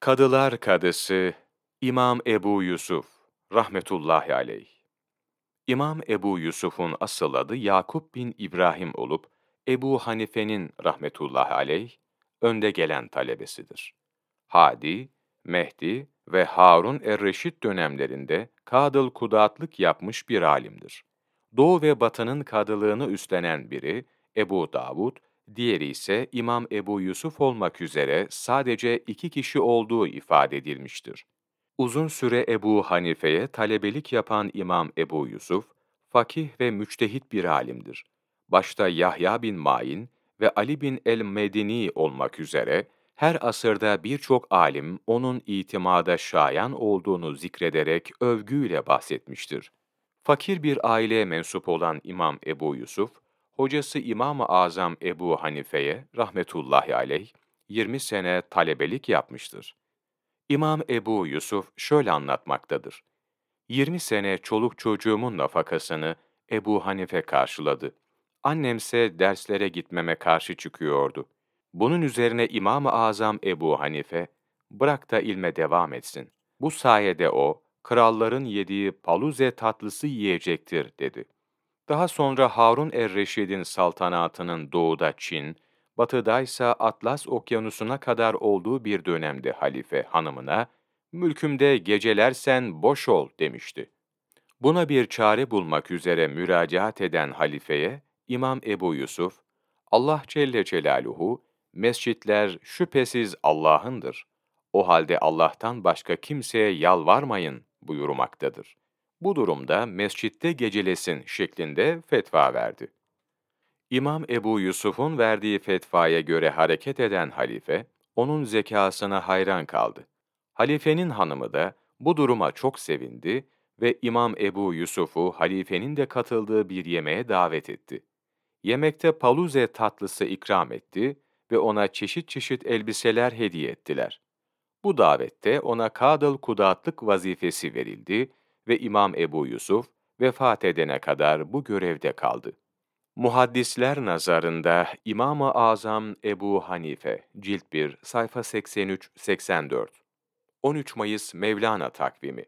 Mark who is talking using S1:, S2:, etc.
S1: Kadılar Kadısı İmam Ebu Yusuf rahmetullahi aleyh. İmam Ebu Yusuf'un asıl adı Yakup bin İbrahim olup Ebu Hanife'nin rahmetullahi aleyh önde gelen talebesidir. Hadi, Mehdi ve Harun er-Reşid dönemlerinde kadıl kudatlık yapmış bir alimdir. Doğu ve Batı'nın kadılığını üstlenen biri Ebu Davud, diğeri ise İmam Ebu Yusuf olmak üzere sadece iki kişi olduğu ifade edilmiştir. Uzun süre Ebu Hanife'ye talebelik yapan İmam Ebu Yusuf, fakih ve müçtehit bir alimdir. Başta Yahya bin Ma'in ve Ali bin el-Medini olmak üzere her asırda birçok alim onun itimada şayan olduğunu zikrederek övgüyle bahsetmiştir. Fakir bir aileye mensup olan İmam Ebu Yusuf, hocası İmam-ı Azam Ebu Hanife'ye rahmetullahi aleyh 20 sene talebelik yapmıştır. İmam Ebu Yusuf şöyle anlatmaktadır. 20 sene çoluk çocuğumun nafakasını Ebu Hanife karşıladı. Annemse derslere gitmeme karşı çıkıyordu. Bunun üzerine İmam-ı Azam Ebu Hanife, bırak da ilme devam etsin. Bu sayede o, kralların yediği paluze tatlısı yiyecektir, dedi. Daha sonra Harun er-Reşid'in saltanatının doğuda Çin, batıdaysa Atlas okyanusuna kadar olduğu bir dönemde halife hanımına, mülkümde gecelersen boş ol demişti. Buna bir çare bulmak üzere müracaat eden halifeye, İmam Ebu Yusuf, Allah Celle Celaluhu, mescitler şüphesiz Allah'ındır. O halde Allah'tan başka kimseye yalvarmayın buyurmaktadır. Bu durumda mescitte gecelesin şeklinde fetva verdi. İmam Ebu Yusuf'un verdiği fetvaya göre hareket eden halife, onun zekasına hayran kaldı. Halifenin hanımı da bu duruma çok sevindi ve İmam Ebu Yusuf'u halifenin de katıldığı bir yemeğe davet etti. Yemekte paluze tatlısı ikram etti ve ona çeşit çeşit elbiseler hediye ettiler. Bu davette ona kadıl kudatlık vazifesi verildi ve İmam Ebu Yusuf vefat edene kadar bu görevde kaldı. Muhaddisler nazarında İmam-ı Azam Ebu Hanife, cilt 1, sayfa 83-84 13 Mayıs Mevlana takvimi